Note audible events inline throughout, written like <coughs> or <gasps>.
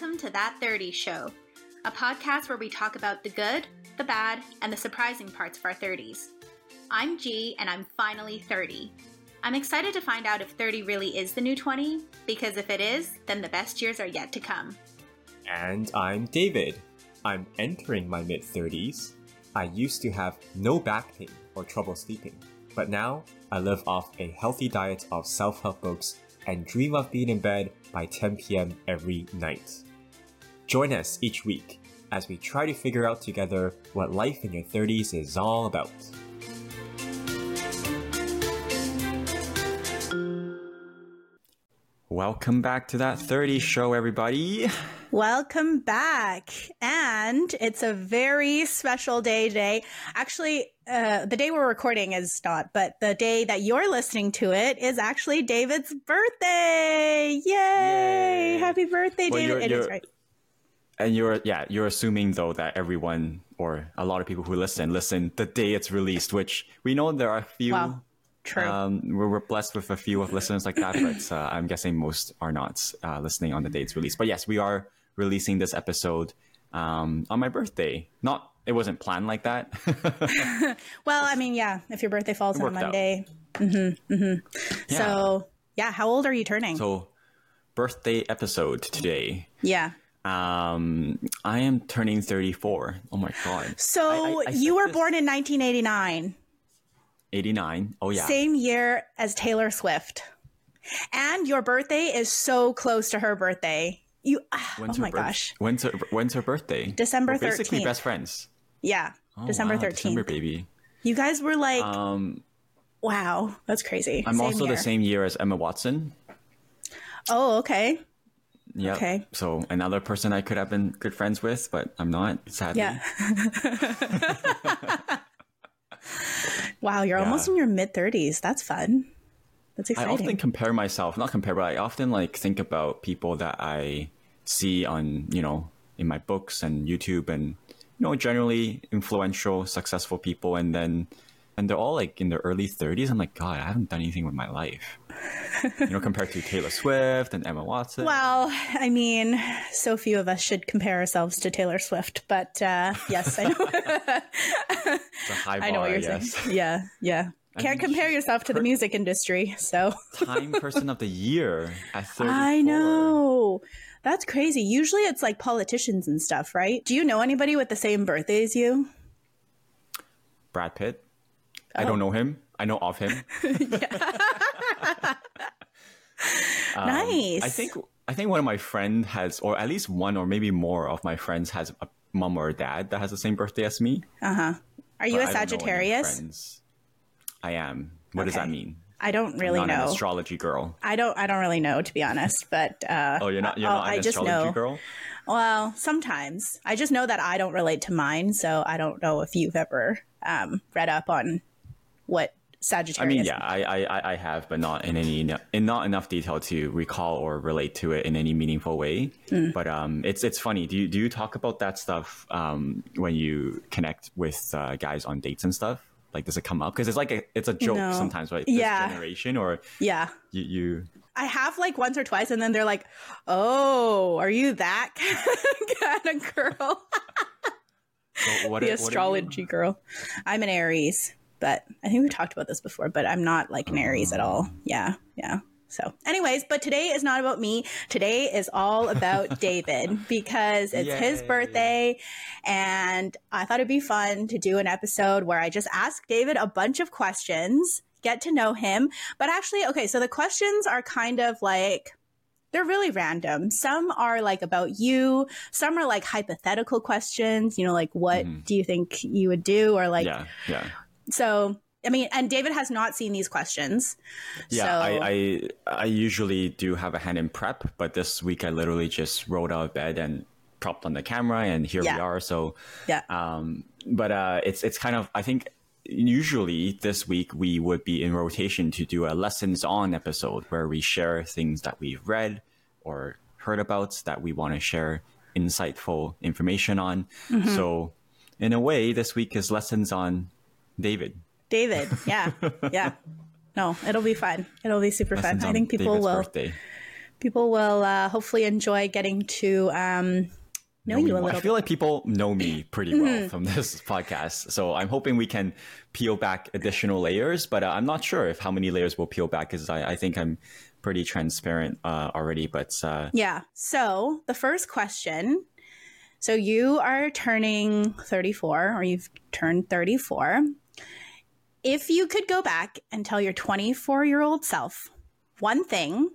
Welcome to That 30s Show, a podcast where we talk about the good, the bad, and the surprising parts of our 30s. I'm Ge, and I'm finally 30. I'm excited to find out if 30 really is the new 20, because if it is, then the best years are yet to come. And I'm David. I'm entering my mid 30s. I used to have no back pain or trouble sleeping, but now I live off a healthy diet of self help books and dream of being in bed by 10 p.m. every night. Join us each week as we try to figure out together what life in your 30s is all about. Welcome back to That 30s Show, everybody. Welcome back. And it's a very special day today. Actually, uh, the day we're recording is not, but the day that you're listening to it is actually David's birthday. Yay! Yay. Happy birthday, Well, David. you're- It is you're- right. And you're, yeah, you're assuming though that everyone or a lot of people who listen, listen the day it's released, which we know there are a few. Wow. True. Um, we're, we're blessed with a few of listeners like that, but uh, I'm guessing most are not uh, listening on the day it's released. But yes, we are releasing this episode um, on my birthday. Not, it wasn't planned like that. <laughs> well, I mean, yeah, if your birthday falls on. Monday. Mm-hmm, mm-hmm. Yeah. So, yeah, how old are you turning? so, birthday episode today. yeah. Um, I am turning 34. Oh my god. So, I- I you were this- born in 1989. 89. Oh yeah. same year as Taylor Swift. And your birthday is so close to her birthday. You ah, oh When's my her birth- gosh. When's her, when's her birthday? December basically 13th. best friends. Yeah. Oh, December wow, 13th. December baby. You guys were like, Um, wow, that's crazy. I'm Same also year. the same year as Emma Watson. Oh, okay. Yeah. Okay. So another person I could have been good friends with, but I'm not. Sadly. Yeah. <laughs> wow, you're Yeah. almost in your mid 30s. That's fun. That's exciting. I often compare myself, not compare, but I often like think about people that I see on, you know, in my books and YouTube and, you know, generally influential, successful people. And then, and they're all like in their early 30s. I'm like, God, I haven't done anything with my life. you know, compared to Taylor Swift and Emma Watson. well, I mean, so few of us should compare ourselves to Taylor Swift, but uh, yes, I know. It's a high bar, <laughs> I know what you're yes. saying. Yeah, yeah. <laughs> Can't mean, compare yourself to the music industry. So Time person of the year at <laughs> 34. I know. That's crazy. Usually it's like politicians and stuff, right? Do you know anybody with the same birthday as you? Brad Pitt. I don't know him. I know of him. <laughs> <laughs> nice. Um, I think I think one of my friend has, or at least one or maybe more of my friends has a mom or a dad that has the same birthday as me. Uh huh. Are you but a I don't know any Sagittarius? I am. What does that mean? I don't really not an know. astrology girl. I don't. I don't really know to be honest. But uh, Oh, you're not. You're I'll- not I an just astrology know. girl. Well, sometimes I just know that I don't relate to mine, so I don't know if you've ever um, read up on what Sagittarius. I mean, yeah, I, I, I- have, but not in any in not enough detail to recall or relate to it in any meaningful way. Hmm. But um, it's it's funny. Do you do you talk about that stuff um when you connect with uh, guys on dates and stuff? Like, does it come up? Because it's like a it's a joke No. sometimes, right? This Yeah. generation or Yeah. you, you I have like once or twice, and then they're like, "Oh, are you that <laughs> kind of girl?" so what the what are you? astrology girl. I'm an Aries, but I think we talked about this before, but I'm not like an Aries at all. Yeah, yeah. So, anyways, but today is not about me. Today is all about <laughs> David because it's his birthday. And I thought it'd be fun to do an episode where I just ask David a bunch of questions, get to know him. But actually, okay, so the questions are kind of like, they're really random. Some are like about you. Some are like hypothetical questions, you know, like what mm-hmm. do you think you would do? Or like, yeah yeah so, I mean, and David has not seen these questions. yeah. So, I, I I usually do have a hand in prep, but this week I literally just rolled out of bed and propped on the camera, and here we are. So yeah. um, but uh, it's it's kind of I think usually this week we would be in rotation to do a lessons on episode where we share things that we've read or heard about that we want to share insightful information on. Mm-hmm. So in a way, this week is lessons on David. David. Yeah. <laughs> yeah. No, it'll be fun. It'll be super fun. I think people David's will. birthday. People will uh, hopefully enjoy getting to um, know, know you a more. little I feel like people know me pretty well from <laughs> this podcast. So I'm hoping we can peel back additional layers, but uh, I'm not sure if how many layers we'll peel back because I, I think I'm pretty transparent uh, already. But uh, Yeah. So the first question. So you are turning 34, or you've turned 34. If you could go back and tell your 24 year old self one thing,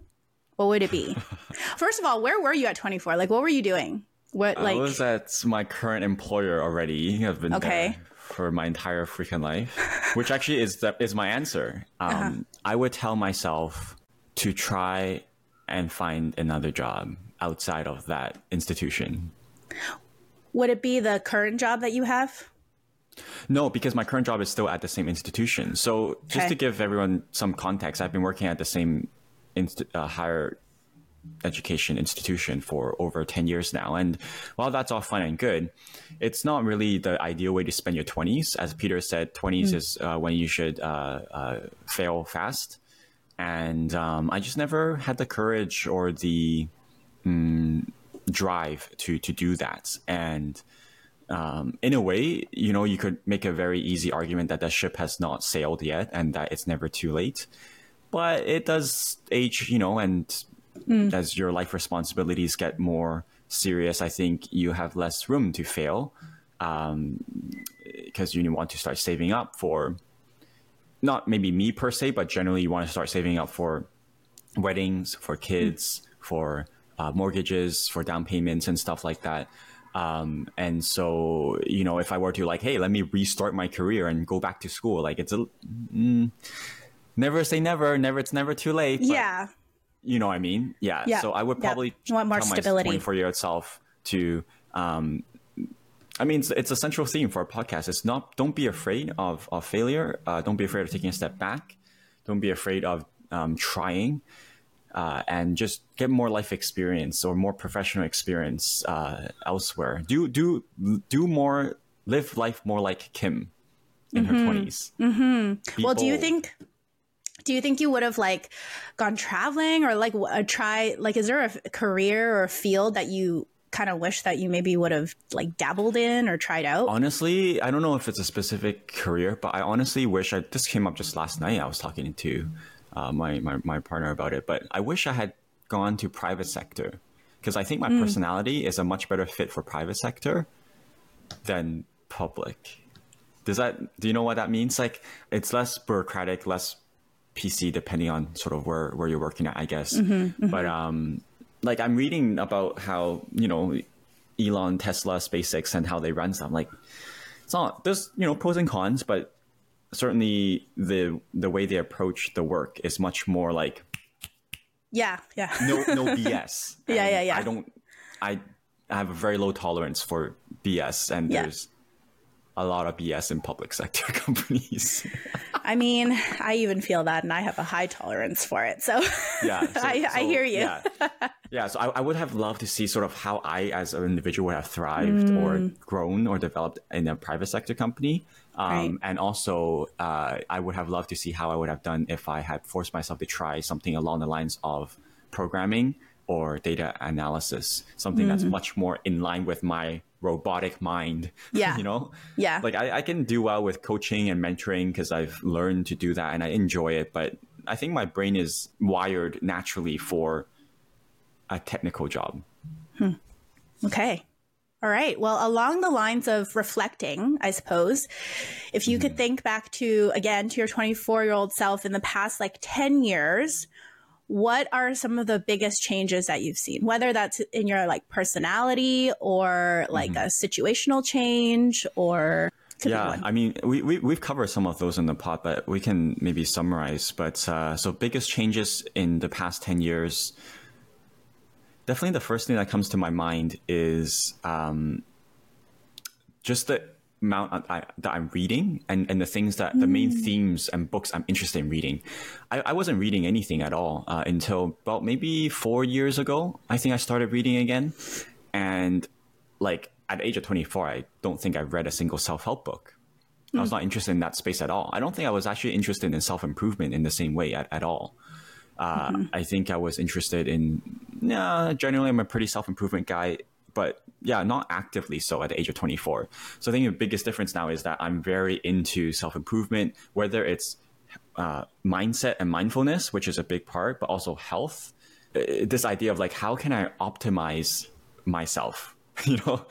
what would it be? <laughs> First of all, where were you at 24? Like, what were you doing? What, like, I was at my current employer already. I've been Okay. there for my entire freaking life, <laughs> which actually is the, is my answer. Um, Uh-huh. I would tell myself to try and find another job outside of that institution. would it be the current job that you have? No, because my current job is still at the same institution. So just Okay. to give everyone some context, I've been working at the same inst- uh, higher education institution for over 10 years now. And while that's all fun and good, it's not really the ideal way to spend your 20s. As Peter said, 20s is uh, when you should uh, uh, fail fast. And um, I just never had the courage or the mm, drive to, to do that. And um, in a way, you know, you could make a very easy argument that the ship has not sailed yet and that it's never too late. But it does age, you know, and as your life responsibilities get more serious, I think you have less room to fail because you want to start saving up for not maybe me per se, but generally you want to start saving up for weddings, for kids, for uh, mortgages, for down payments and stuff like that. Um, and so, you know, if I were to like, hey, let me restart my career and go back to school, like it's a mm, never say never, never it's never too late. but yeah. you know what I mean? Yeah. Yeah. So I would Yeah. probably You want more stability. my 24 year old self to, um, I mean, it's, it's a central theme for our podcast. It's not, don't be afraid of, of failure. Uh, don't be afraid of taking a step back. Don't be afraid of um, trying. Uh, and just get more life experience or more professional experience uh, elsewhere. Do do do more. Live life more like Kim in her 20s Mm-hmm. Well, do you think do you think you would have like gone traveling or like w- uh, try like is there a career or a field that you kind of wish that you maybe would have like dabbled in or tried out? Honestly, I don't know if it's a specific career, but I honestly wish I this came up just last night. I was talking to uh, my, my my partner about it, but I wish I had gone to private sector because I think my personality is a much better fit for private sector than public. Does that do you know what that means? Like it's less bureaucratic, less PC depending on sort of where where you're working at, I guess. But um like I'm reading about how, you know, Elon, Tesla, SpaceX and how they run stuff. Like it's not there's you know pros and cons, but certainly the the way they approach the work is much more like yeah, yeah. no no <laughs> BS. Yeah, yeah, yeah. I don't I I have a very low tolerance for BS and Yeah. there's a lot of BS in public sector <laughs> companies. I mean, I even feel that, and I have a high tolerance for it. So yeah. <laughs> so- I, I hear you. Yeah. yeah. So I, I would have loved to see sort of how I, as an individual, would have thrived or Mm. grown or developed in a private sector company. Um, Right. And also, uh, I would have loved to see how I would have done if I had forced myself to try something along the lines of programming or data analysis, something that's Mm-hmm. much more in line with my robotic mind. <laughs> Yeah. you know? Yeah. Like I, I can do well with coaching and mentoring because I've learned to do that and I enjoy it. But I think my brain is wired naturally for a technical job. Hmm. Okay. All right. Well, along the lines of reflecting, I suppose, if you could think back to, again, to your 24 year old self in the past like 10 years, what are some of the biggest changes that you've seen? Whether that's in your like personality or like a situational change or. Yeah. I mean, we, we, we've covered some of those in the pod, but we can maybe summarize. But uh, so, biggest changes in the past 10 years. Definitely the first thing that comes to my mind is um, just the amount I, that I'm reading and, and the things that the main themes and books I'm interested in reading. I, I wasn't reading anything at all uh, until about maybe four years ago. I think I started reading again. And like at the age of 24, I don't think I've read a single self help book. I was not interested in that space at all. I don't think I was actually interested in self improvement in the same way at, at all. Uh, I think I was interested in yeah, generally I'm a pretty self improvement guy, but yeah, not actively so at the age of 24. So I think the biggest difference now is that I'm very into self improvement, whether it's uh, mindset and mindfulness, which is a big part, but also health. Uh, This idea of like, how can I optimize myself? <laughs> You know,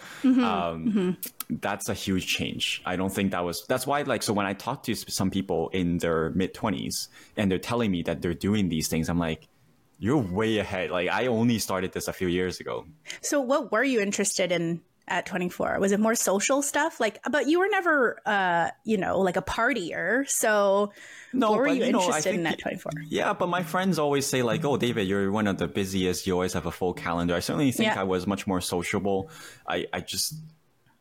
um, that's a huge change. I don't think that was, that's why, like, so when I talk to some people in their mid 20s and they're telling me that they're doing these things, I'm like, you're way ahead. Like, I only started this a few years ago. So, what were you interested in at 24? Was it more social stuff? Like, but you were never, uh, you know, like a partier. So, No, what were but, you, you know, I interested in think- at 24? Yeah, but my friends always say like, "Oh, David, you're one of the busiest. You always have a full calendar." I certainly think Yeah. I was much more sociable. I, I just,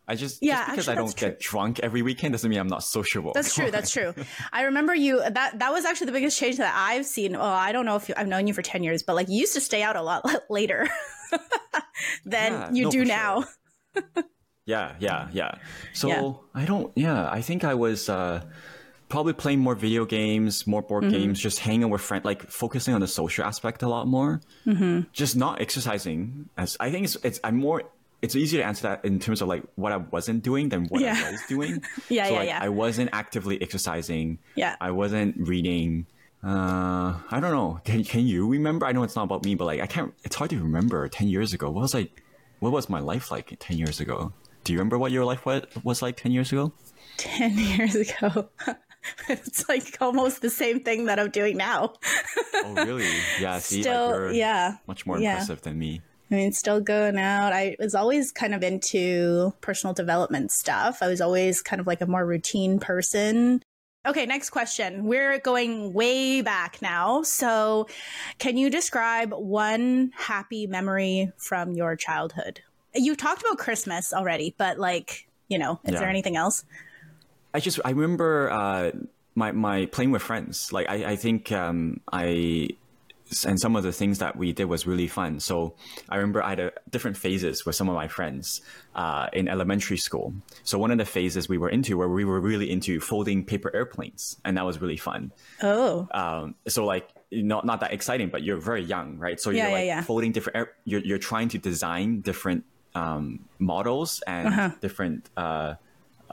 I just, Yeah, just because actually, I don't get drunk every weekend doesn't mean I'm not sociable. That's true. That's <laughs> true. I remember you. That that was actually the biggest change that I've seen. Well, I don't know if you, I've known you for ten years, but like you used to stay out a lot <laughs> later <laughs> than Yeah, you no, do now. Yeah, yeah, yeah. So Yeah. I don't. Yeah, I think I was uh, probably playing more video games, more board Mm-hmm. games, just hanging with friends, like focusing on the social aspect a lot more. Mm-hmm. Just not exercising. As I think it's, it's I'm more. It's easier to answer that in terms of like what I wasn't doing than what Yeah. I was doing. <laughs> Yeah, so yeah, like, yeah. I wasn't actively exercising. Yeah. I wasn't reading. Uh, I don't know. Can can you remember? I know it's not about me, but like I can't. It's hard to remember. Ten years ago, what was like? What was my life like ten years ago? Do you remember what your life wa- was like ten years ago? Ten <laughs> years ago. <laughs> it's like almost the same thing that I'm doing now. Oh, really? Yeah. See, Still, like yeah. much more Yeah. impressive than me. I mean, still going out. I was always kind of into personal development stuff. I was always kind of like a more routine person. Okay, next question. We're going way back now. So, can you describe one happy memory from your childhood? You talked about Christmas already, but like, you know, is Yeah. there anything else? I just I remember uh, my my playing with friends. Like I I think um, I and some of the things that we did was really fun. So I remember I had a, different phases with some of my friends uh, in elementary school. So one of the phases we were into where we were really into folding paper airplanes, and that was really fun. Oh, um, so like not not that exciting, but you're very young, right? So Yeah, you're yeah, like yeah. folding different. air- You're you're trying to design different um, models and Uh-huh. different uh,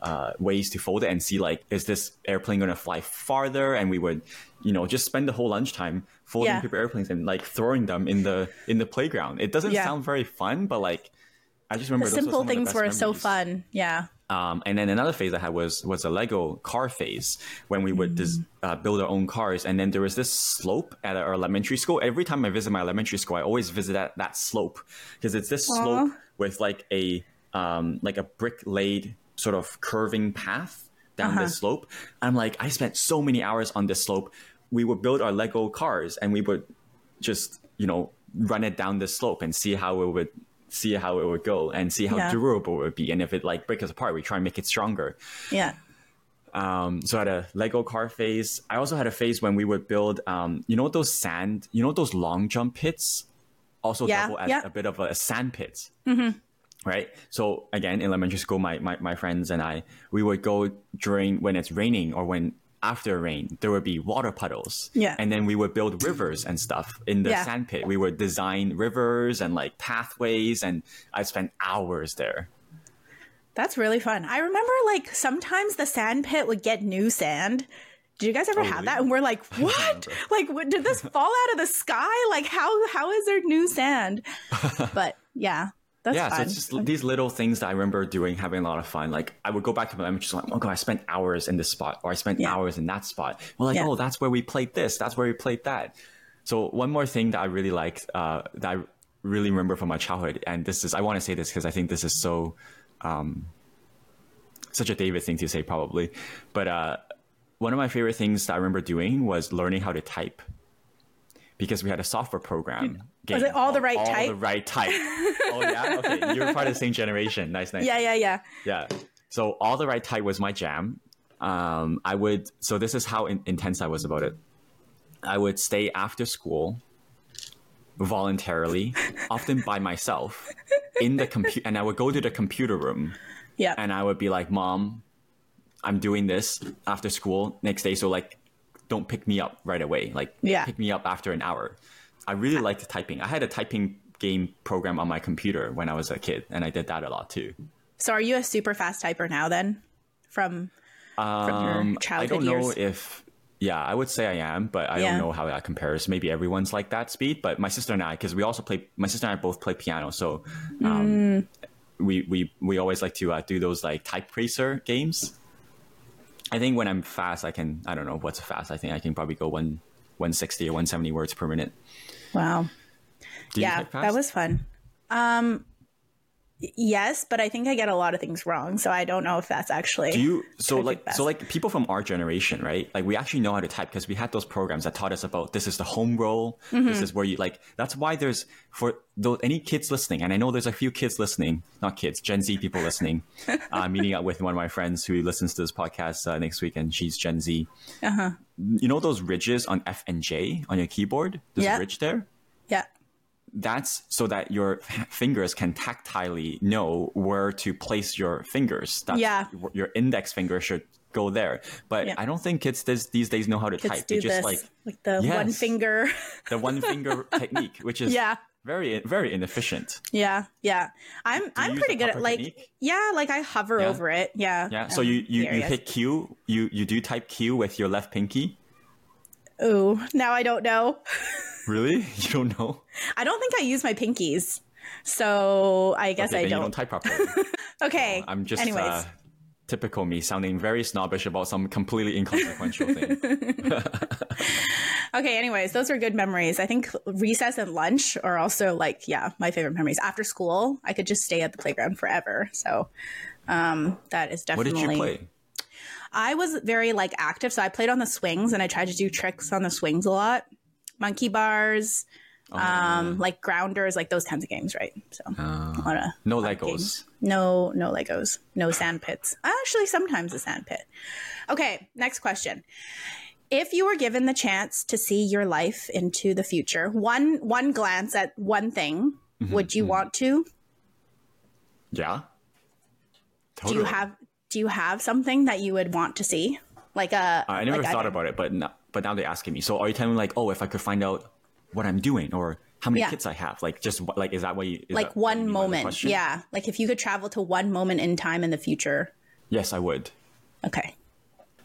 uh, ways to fold it, and see like is this airplane going to fly farther? And we would, you know, just spend the whole lunchtime folding Yeah. paper airplanes and like throwing them in the in the playground. It doesn't Yeah. sound very fun, but like I just remember the simple some of the things were so fun. Yeah. Um, and then another phase I had was was a Lego car phase when we would des- uh, build our own cars. And then there was this slope at our elementary school. Every time I visit my elementary school, I always visit that, that slope because it's this slope with like a um, like a brick laid sort of curving path down this slope. I'm like, I spent so many hours on this slope. We would build our Lego cars and we would just you know run it down the slope and see how it would see how it would go and see how Yeah. durable it would be and if it like breaks us apart we try and make it stronger Yeah. um, so I had a lego car phase i also had a phase when we would build um, you know those sand you know those long jump pits also Yeah, double as yeah. a bit of a, sand pit mm-hmm. right so again in elementary school my, my, my friends and i we would go during when it's raining or when after rain there would be water puddles Yeah. and then we would build rivers and stuff in the Yeah. sand pit we would design rivers and like pathways and i spent hours there That's really fun. I remember like sometimes the sand pit would get new sand. Did you guys ever oh, have that? And we're like, <laughs> what? like, what, did this fall out of the sky? Like, how how is there new sand? <laughs> But yeah, that's yeah, fun. so it's just these little things that I remember doing, having a lot of fun. Like I would go back to my elementary school, like, oh god, I spent hours in this spot, or I spent Yeah. hours in that spot. Well, like, Yeah. oh, that's where we played this, that's where we played that. So one more thing that I really liked, uh, that I really remember from my childhood, and this is I want to say this because I think this is so, um, such a David thing to say probably, but uh, one of my favorite things that I remember doing was learning how to type. Because we had a software program. Was it All the Right All Type? the right type. <laughs> oh yeah, okay. You're part of the same generation. Nice, nice. yeah, yeah, yeah. Yeah. So all the right type was my jam. Um, I would. So this is how in, intense I was about it. I would stay after school voluntarily, <laughs> often by myself, in the computer, and I would go to the computer room, Yeah. and I would be like, "Mom, I'm doing this after school next day, so like, don't pick me up right away. Like, Yeah. pick me up after an hour." I really liked typing. I had a typing game program on my computer when I was a kid, and I did that a lot too. So are you a super fast typer now then? From from your Um, I childhood don't know years? if yeah, I would say I am, but I Yeah. don't know how that compares. Maybe everyone's like that speed, but my sister and I, because we also play, my sister and I both play piano, so um, Mm. we we we always like to uh, do those like TypeRacer games. I think when I'm fast, I can I don't know what's fast. I think I can probably go one. 160 or 170 words per minute. Wow. You yeah, that was fun. Um yes, but I think I get a lot of things wrong, so I don't know if that's actually Do you so like so like people from our generation, right? Like we actually know how to type because we had those programs that taught us about this is the home roll, Mm-hmm. this is where you like. That's why there's for those any kids listening, and I know there's a few kids listening, not kids, Gen Z people listening. <laughs> uh, meeting up with one of my friends who listens to this podcast uh, next week, and she's Gen Z. Uh-huh. You know those ridges on F and J on your keyboard? There's Yeah. a ridge there. Yeah. That's so that your fingers can tactilely know where to place your fingers. That's, Yeah. Your index finger should go there. But Yeah. I don't think kids this, these days know how to Kids type. They just this like like the one finger. the one finger <laughs> technique, which is Yeah. very very inefficient. yeah, yeah. I'm I'm pretty good at like technique? yeah, like I hover Yeah. over it. Yeah. Yeah. So um, you you, you hit Q. You you do type Q with your left pinky. Ooh, now I don't know. <laughs> Really? <laughs> You don't know? I don't think I use my pinkies. So I guess Okay, I don't. don't type properly. <laughs> okay. I'm just Anyways. uh, typical me sounding very snobbish about some completely inconsequential thing. <laughs> Okay, anyways, those are good memories. I think recess and lunch are also like, yeah, my favorite memories. After school, I could just stay at the playground forever. So um, that is What definitely. did you play? I was very like active, so I played on the swings and I tried to do tricks on the swings a lot. Monkey bars, Oh, um, like grounders, like those kinds of games, right? So of no Legos. No, no Legos, no sand pits. Actually, sometimes a sand pit. Okay, next question. If you were given the chance to see your life into the future, one one glance at one thing, Mm-hmm, would you want to? Yeah. Do you have do you have something that you would want to see? Like a I never like thought a- about it, but no, but now they're asking me. So are you telling me like, oh, if I could find out what I'm doing or how many Yeah. kids I have, like just like is that what you is like that what you one mean by the moment. Yeah. Like if you could travel to one moment in time in the future. Yes, I would. Okay.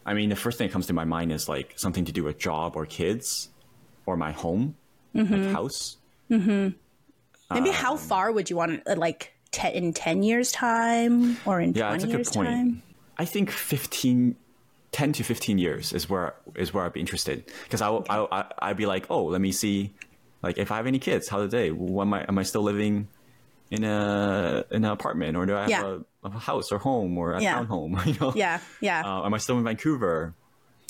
I mean, the first thing that comes to my mind is like something to do with job or kids or my home, Mm-hmm. like house. Maybe Um, how far would you want it like te- in 10 years time or in Yeah, 20 that's a good years point. time? I think 15, 10 to 15 years is where is where I'd be interested because I, will I, I I'd be like, oh, let me see, like if I have any kids, how are they? What am I am I still living in a in an apartment or do I have Yeah. a, a house or home or a Yeah. townhome? <laughs> You know? Yeah. Yeah. Uh, am I still in Vancouver?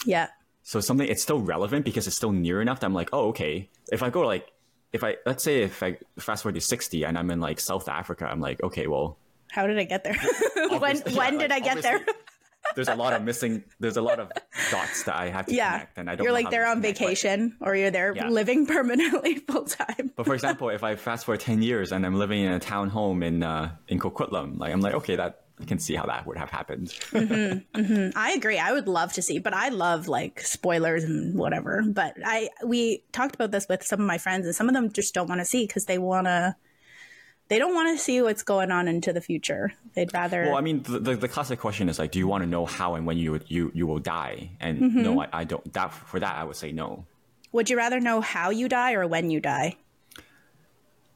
yeah. So something it's still relevant because it's still near enough that I'm like, oh, okay. If I go like, if I let's say if I fast forward to 60 and I'm in like South Africa, I'm like, okay, well, How did I get there? <laughs> when <laughs> yeah, when did I get there? There's a lot of missing. There's a lot of dots that I have to yeah. connect, and I don't. Know. You're like they're on connect, but- vacation or you're there Yeah. living <laughs> permanently full time. But, for example, if I fast forward ten years and I'm living in a town home in uh, in Coquitlam, like I'm like, okay, that I can see how that would have happened. I agree. I would love to see, but I love like spoilers and whatever. But I we talked about this with some of my friends, and some of them just don't want to see because they want to. They don't want to see what's going on into the future. They'd rather. Well, I mean, the, the, the classic question is like, do you want to know how and when you you you will die? And Mm-hmm. no, I, I don't. That for that, I would say no. would you rather know how you die or when you die?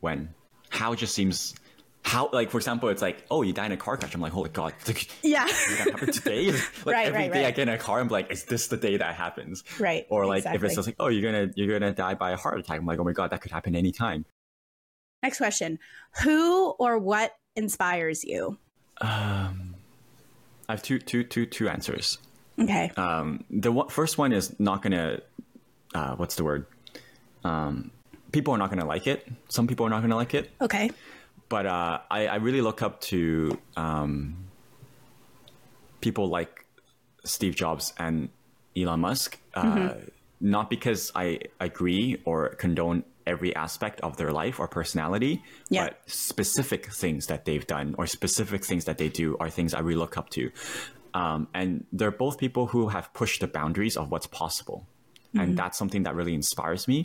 When how just seems how like for example, it's like, oh, you die in a car crash. I'm like, holy god. <laughs> Yeah. <laughs> that today? <laughs> Like Right, every right, day I get in a car, I'm like, is this the day that happens? Right, Or like if it's just like, oh, you're gonna you're gonna die by a heart attack. I'm like, oh my god, that could happen anytime. Next question: Who or what inspires you? Um, I have two two two two answers. Okay. Um, the one, first one is not gonna uh, what's the word? Um, people are not gonna like it. Some people are not gonna like it. okay. but uh, I, I really look up to um, people like Steve Jobs and Elon Musk, uh, not because I agree or condone every aspect of their life or personality, Yeah. but specific things that they've done or specific things that they do are things I really look up to. Um, and they're both people who have pushed the boundaries of what's possible. and that's something that really inspires me.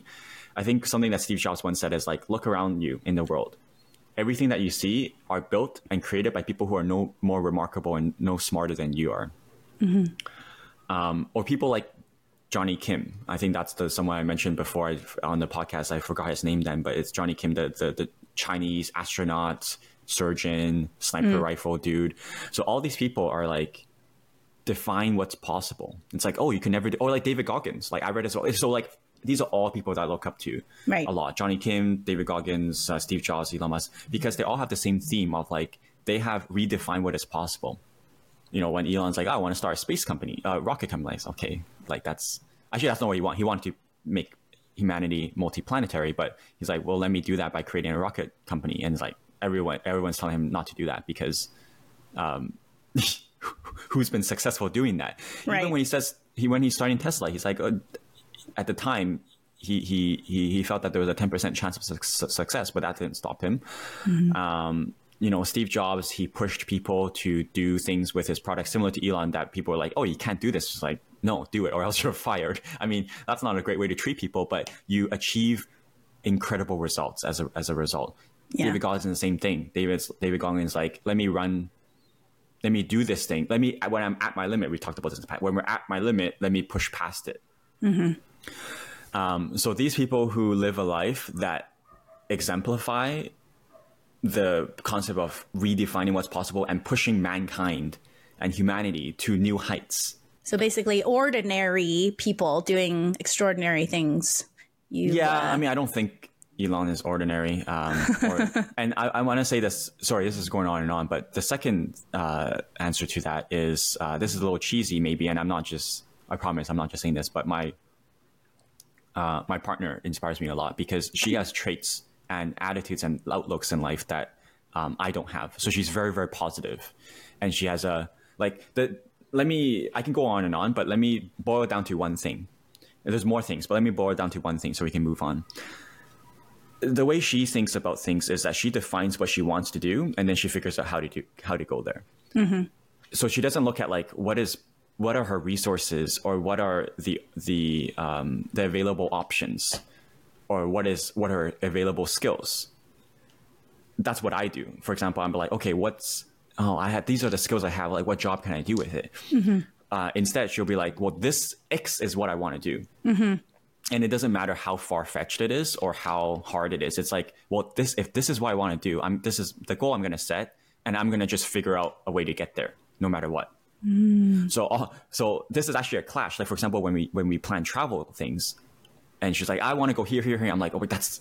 I think something that Steve Jobs once said is like, look around you in the world. Everything that you see are built and created by people who are no more remarkable and no smarter than you are. Um, or people like Jonny Kim. I think that's the someone I mentioned before I, on the podcast. I forgot his name then, but it's Jonny Kim, the the, the Chinese astronaut, surgeon, sniper rifle dude. So all these people are like define what's possible. It's like, oh, you can never do, or like David Goggins. Like I read as well. So like these are all people that I look up to Right. a lot. Jonny Kim, David Goggins, uh, Steve Jobs, Elon Musk, because they all have the same theme of like they have redefined what is possible. You know, when Elon's like, oh, I want to start a space company, uh, rocket company. Like, okay, like that's actually that's not what he want. He wanted to make humanity multiplanetary, but he's like, well, let me do that by creating a rocket company. And it's like everyone, everyone's telling him not to do that because um, <laughs> who's been successful doing that? Right. Even when he says he when he's starting Tesla, he's like, uh, at the time. He, he, he, he felt that there was a 10% chance of suc- success, but that didn't stop him. Um, you know, Steve Jobs, he pushed people to do things with his product similar to Elon that people were like, oh, you can't do this. It's like, no, do it or else <laughs> you're fired. I mean, that's not a great way to treat people, but you achieve incredible results as a, as a result. Yeah. David Goggins, the same thing. David, David Goggins, is like, let me run, let me do this thing. Let me, when I'm at my limit, we talked about this in the past. When we're at my limit, let me push past it. Um, so these people who live a life that exemplify the concept of redefining what's possible and pushing mankind and humanity to new heights. So basically, ordinary people doing extraordinary things. You, Yeah, uh, I mean, I don't think Elon is ordinary. Um, or, <laughs> and I, I want to say this. Sorry, this is going on and on. But the second uh, answer to that is uh, this is a little cheesy, maybe. And I'm not just. I promise, I'm not just saying this. But my uh, my partner inspires me a lot because she has traits and attitudes and outlooks in life that um, I don't have. So she's very, very positive, and she has a like the. Let me. I can go on and on, but let me boil it down to one thing. There's more things, but let me boil it down to one thing so we can move on. The way she thinks about things is that she defines what she wants to do, and then she figures out how to do how to go there. So she doesn't look at like what is what are her resources or what are the the um, the available options or what is what are available skills. That's what i do. For example i'm like okay what's oh i had these are the skills i have like what job can i do with it? Uh, instead she'll be like well this x is what i want to do and it doesn't matter how far-fetched it is or how hard it is. It's like well this if this is what i want to do i'm this is the goal i'm going to set and i'm going to just figure out a way to get there no matter what. So, uh, so this is actually a clash. Like, for example, when we when we plan travel things, and she's like, "I want to go here, here, here." I'm like, "Oh, but that's."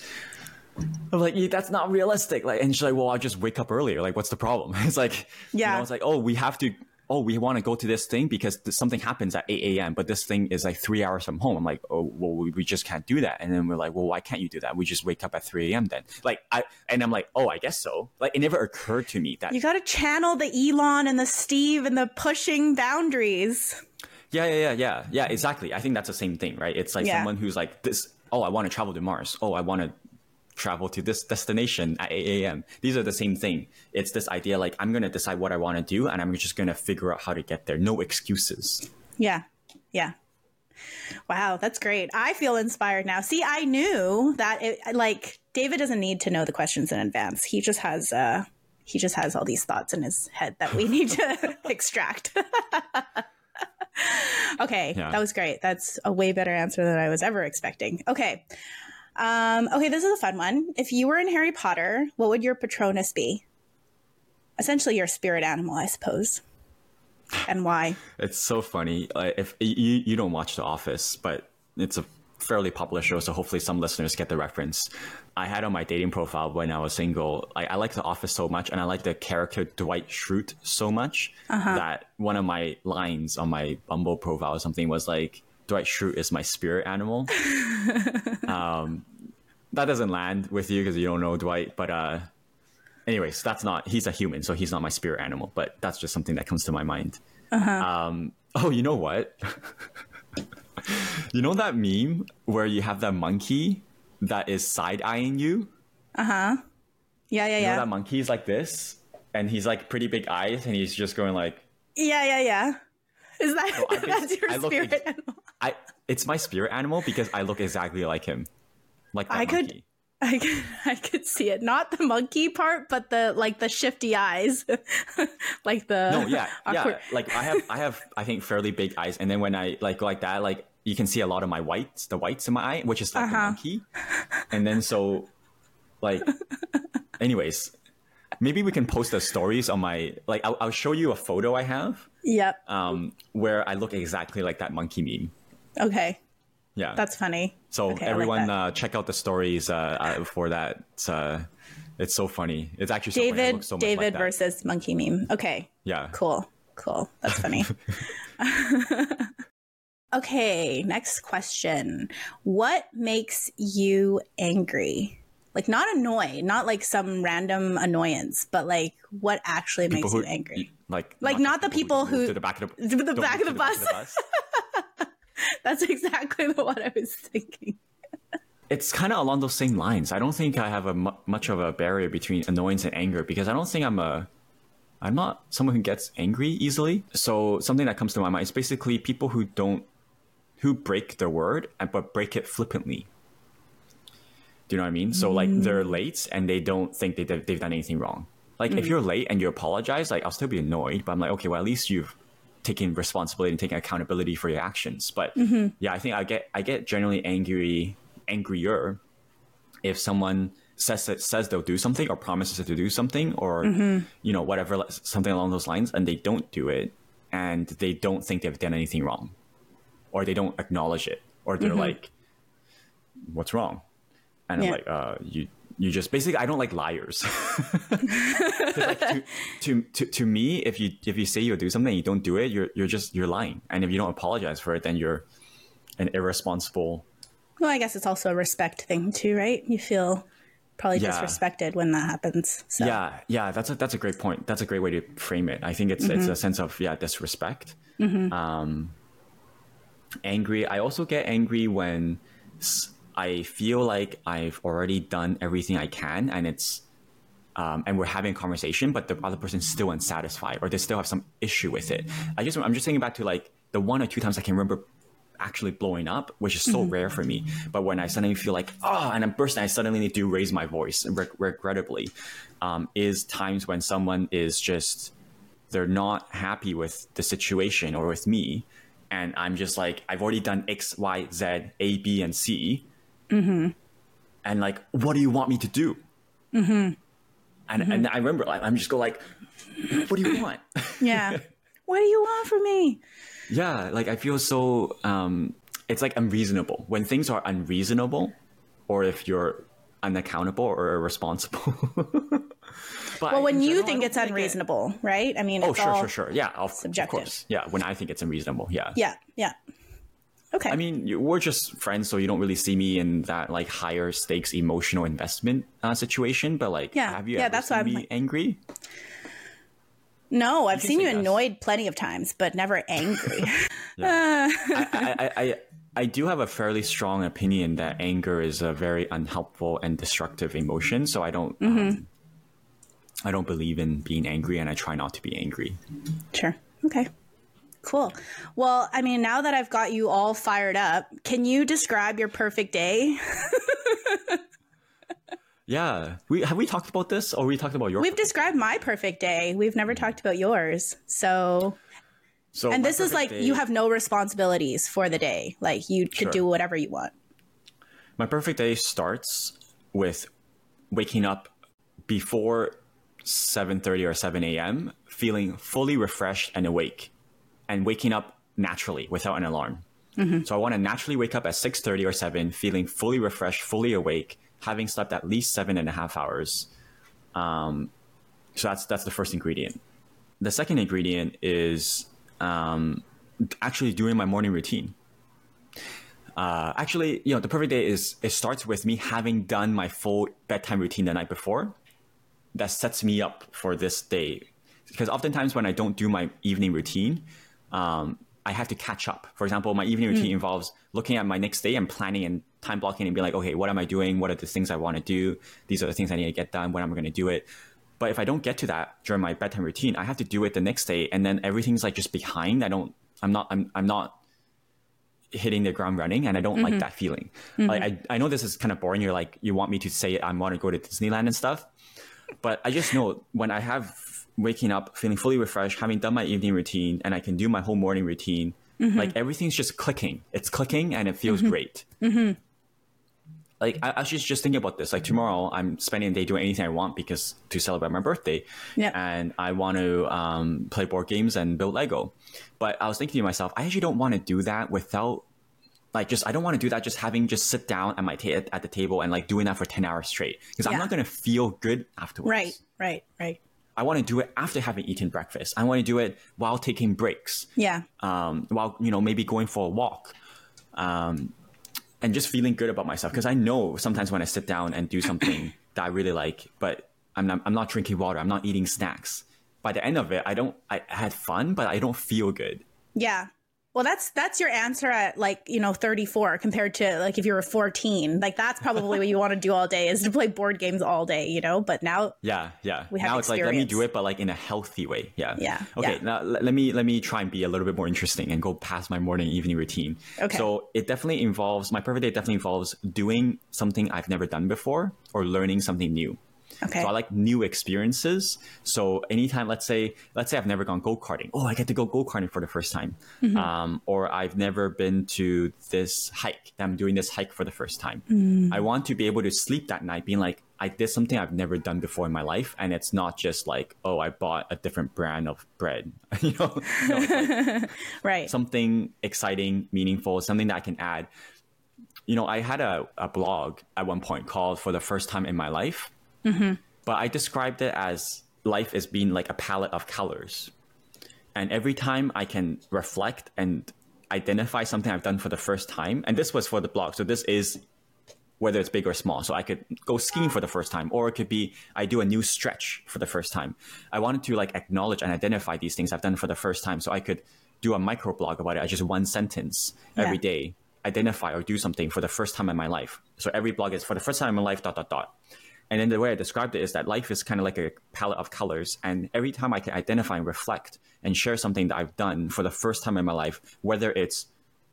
I'm like, yeah, that's not realistic. Like, and she's like, "Well, I'll just wake up earlier. Like, what's the problem?" <laughs> It's like, you Yeah. know, it's like, oh, we have to. Oh, we want to go to this thing because th- something happens at 8 a.m. But this thing is like three hours from home. I'm like, oh, well, we, we just can't do that. And then we're like, well, why can't you do that? We just wake up at 3 a.m. Then, like, I and I'm like, oh, I guess so. Like, it never occurred to me that you got to channel the Elon and the Steve and the pushing boundaries. Yeah, yeah, yeah, yeah, yeah. Exactly. I think that's the same thing, right? It's like Yeah. someone who's like this. Oh, I want to travel to Mars. Oh, I want to travel to this destination at 8 a.m. These are the same thing. It's this idea like I'm going to decide what I want to do, and I'm just going to figure out how to get there. No excuses. Yeah. Yeah. Wow, that's great. I feel inspired now. See, I knew that it like David doesn't need to know the questions in advance. He just has uh he just has all these thoughts in his head that we need to <laughs> extract. <laughs> okay, Yeah. that was great. That's a way better answer than I was ever expecting. Okay. Um, okay, this is a fun one. If you were in Harry Potter, what would your Patronus be? Essentially your spirit animal, I suppose. And why? It's so funny. Uh, if you you don't watch The Office, but it's a fairly popular show, so hopefully some listeners get the reference. I had on my dating profile when I was single. I, I like The Office so much, and I like the character Dwight Schrute so much that one of my lines on my Bumble profile or something was like, "Dwight Schrute is my spirit animal." <laughs> um, that doesn't land with you because you don't know Dwight, but uh, anyways, that's not. He's a human, so he's not my spirit animal. But that's just something that comes to my mind. Um, oh, you know what? <laughs> you know that meme where you have that monkey that is side eyeing you? Uh huh. Yeah, yeah, You know yeah. that monkey is like this, and he's like pretty big eyes, and he's just going like. Yeah, yeah, yeah. Is that I <laughs> guess- that's your I look spirit ex- animal? I it's my spirit animal because I look exactly like him. Like I could- <laughs> I could, I could see it. Not the monkey part, but the like the shifty eyes, <laughs> like the No, yeah, awkward- yeah. Like I have, I have, I think fairly big eyes, and then when I like go like that, like you can see a lot of my whites, the whites in my eye, which is like the Uh-huh. monkey, and then so, like, anyways, maybe we can post the stories on my like. I'll, I'll show you a photo I have, Yep. um, where I look exactly like that monkey meme. Okay, Yeah, that's funny. so okay, I like everyone uh, check out the stories uh, uh, for that. It's, uh, it's so funny. It's actually so David so like David that. versus monkey meme. Okay, yeah. cool, cool. That's funny. <laughs> <laughs> okay, next question. What makes you angry? Like not annoyed, not like some random annoyance, but like what actually People makes who- you angry? Like, Like, just not the people move who- to the back of the, to the don't back of the bus. bus. <laughs> That's exactly the <laughs> what I was thinking. it's kind of along those same lines. I don't think I have a much of a barrier between annoyance and anger because I don't think I'm a I'm not someone who gets angry easily. So something that comes to my mind is basically people who don't who break their word and but break it flippantly. Do you know what I mean? So like mm. they're late and they don't think they they've done anything wrong. Like if mm. you're late and you apologize, like I'll still be annoyed, but I'm like, okay, well at least you've taken responsibility and taken accountability for your actions. But mm-hmm. yeah, I think I get I get generally angry angrier if someone says that, says they'll do something or promises to do something or mm-hmm. you know whatever something along those lines and they don't do it and they don't think they've done anything wrong or they don't acknowledge it or they're like what's wrong and Yeah. i'm like uh you you just basically i don't like liars <laughs> like, to, <laughs> to, to, to me if you if you say you'll do something and you don't do it you're you're just you're lying and if you don't apologize for it then you're an irresponsible Well, I guess it's also a respect thing too, right? You feel probably Yeah. disrespected when that happens. So Yeah, yeah, that's a that's a great point. That's a great way to frame it. I think it's it's a sense of yeah disrespect. Um, angry. I also get angry when I feel like I've already done everything I can, and it's um, and we're having a conversation, but the other person's still unsatisfied, or they still have some issue with it. I just I'm just thinking back to like the one or two times I can remember actually blowing up, which is so rare for me. But when I suddenly feel like, oh, and I'm bursting, I suddenly need to raise my voice, reg- regrettably, um, is times when someone is just, they're not happy with the situation or with me. And I'm just like, I've already done X, Y, Z, A, B, and C. Mm-hmm. And like, what do you want me to do? Mm-hmm. And, mm-hmm. and I remember, like, I'm just go like, what do you want? <laughs> yeah. what do you want from me? Yeah, like I feel so um it's like unreasonable. When things are unreasonable or if you're unaccountable or irresponsible. <laughs> but Well, when in you think it's I get- unreactive, right? I mean, Oh, it's sure, sure, sure. Yeah, of, subjective. of course. Yeah, when I think it's unreasonable. Yeah. Yeah, yeah. Okay. I mean, we're just friends, so you don't really see me in that like higher stakes emotional investment uh, situation. But like, Yeah, have you yeah, ever that's seen why I'm me like- angry? no, I've can seen you annoyed plenty of times, but never angry. <laughs> I, I, I, I do have a fairly strong opinion that anger is a very unhelpful and destructive emotion. So I don't, Mm-hmm. um, I don't believe in being angry, and I try not to be angry. sure. Okay. Cool. Well, I mean, now that I've got you all fired up, can you describe your perfect day? <laughs> Yeah, we have we talked about this, or we talked about your. We've described my perfect day. We've never talked about yours. So, so and this is like perfect you have no responsibilities for the day. Like you could Sure. do whatever you want. My perfect day starts with waking up before 7:30 or 7 a.m., feeling fully refreshed and awake, and waking up naturally without an alarm. So I want to naturally wake up at 6:30 or 7, feeling fully refreshed, fully awake, having slept at least seven and a half hours. Um, so that's that's the first ingredient. The second ingredient is um, actually doing my morning routine uh, actually, you know, the perfect day is it starts with me having done my full bedtime routine the night before. That sets me up for this day, because oftentimes when I don't do my evening routine, um, I have to catch up. For example, my evening routine hmm. involves looking at my next day and planning and time blocking and be like, okay, what am I doing? What are the things I want to do? These are the things I need to get done. When am I going to do it? But if I don't get to that during my bedtime routine, I have to do it the next day, and then everything's like just behind. I don't. I'm not. I'm. I'm not hitting the ground running and I don't like mm-hmm. that feeling. Mm-hmm. Like I, I know this is kind of boring. You're like you want me to say I want to go to Disneyland and stuff. But I just know when I have waking up feeling fully refreshed, having done my evening routine and I can do my whole morning routine, mm-hmm. like everything's just clicking. It's clicking and it feels mm-hmm. great. Mm-hmm. Like I, I was just, just thinking about this. Like tomorrow, I'm spending the day doing anything I want because to celebrate my birthday, Yep. and I want to um, play board games and build Lego. But I was thinking to myself, I actually don't want to do that without like just I don't want to do that just having just sit down at my ta- at the table and like doing that for 10 hours straight because I'm not going to feel good afterwards. Right, right, right. I want to do it after having eaten breakfast. I want to do it while taking breaks, Yeah. um, while you know maybe going for a walk, um, and just feeling good about myself. Because I know sometimes when I sit down and do something <coughs> that I really like, but I'm not, I'm not drinking water, I'm not eating snacks. By the end of it, I don't. I had fun, but I don't feel good. Yeah. Well, that's that's your answer at like you know 34 compared to like if you were 14. Like that's probably what you want to do all day is to play board games all day, you know. But now, Yeah, yeah. We have now it's like let me do it, but like in a healthy way. Yeah. Yeah, Okay. yeah. Now let, let me let me try and be a little bit more interesting and go past my morning evening routine. Okay. So it definitely involves my perfect day. Definitely involves doing something I've never done before or learning something new. Okay, So I like new experiences. So anytime, let's say, let's say I've never gone go karting. Oh, I get to go go karting for the first time. Mm-hmm. Um, or I've never been to this hike. I'm doing this hike for the first time. Mm. I want to be able to sleep that night, being like, I did something I've never done before in my life, and it's not just like, oh, I bought a different brand of bread. <laughs> you know, No, like <laughs> right. something exciting, meaningful, something that I can add. You know, I had a, a blog at one point called For the First Time in My Life, Mm-hmm. but I described it as life as being like a palette of colors. And every time I can reflect and identify something I've done for the first time, and this was for the blog, so this is whether it's big or small. So I could go skiing for the first time, or it could be I do a new stretch for the first time. I wanted to like acknowledge and identify these things I've done for the first time, so I could do a micro blog about it. I just one sentence every Yeah. day, identify or do something for the first time in my life. So every blog is for the first time in my life. Dot dot dot. And then the way I described it is that life is kind of like a palette of colors. And every time I can identify and reflect and share something that I've done for the first time in my life, whether it's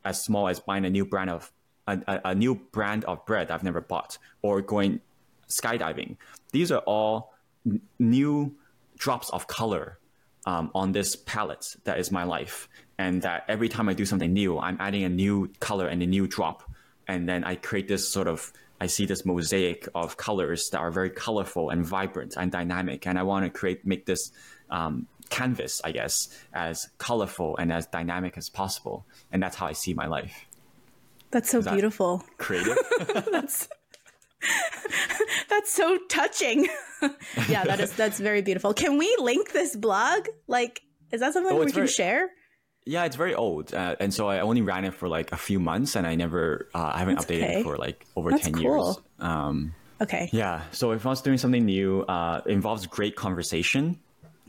as small as buying a new brand of a, a, a new brand of bread I've never bought or going skydiving. These are all n- new drops of color um, on this palette that is my life. And that every time I do something new, I'm adding a new color and a new drop. And then I create this sort of, I see this mosaic of colors that are very colorful and vibrant and dynamic. And I want to create, make this um, canvas, I guess, as colorful and as dynamic as possible. And that's how I see my life. That's so that- beautiful. Creative. <laughs> That's that's so touching. <laughs> yeah, that is that's very beautiful. Can we link this blog? Like, is that something Oh, we can very- share? Yeah, it's very old, uh, and so I only ran it for like a few months, and I never, uh, I haven't That's updated okay. it for like over That's ten cool. years. Um, Okay. yeah, so if I was doing something new, uh, involves great conversation,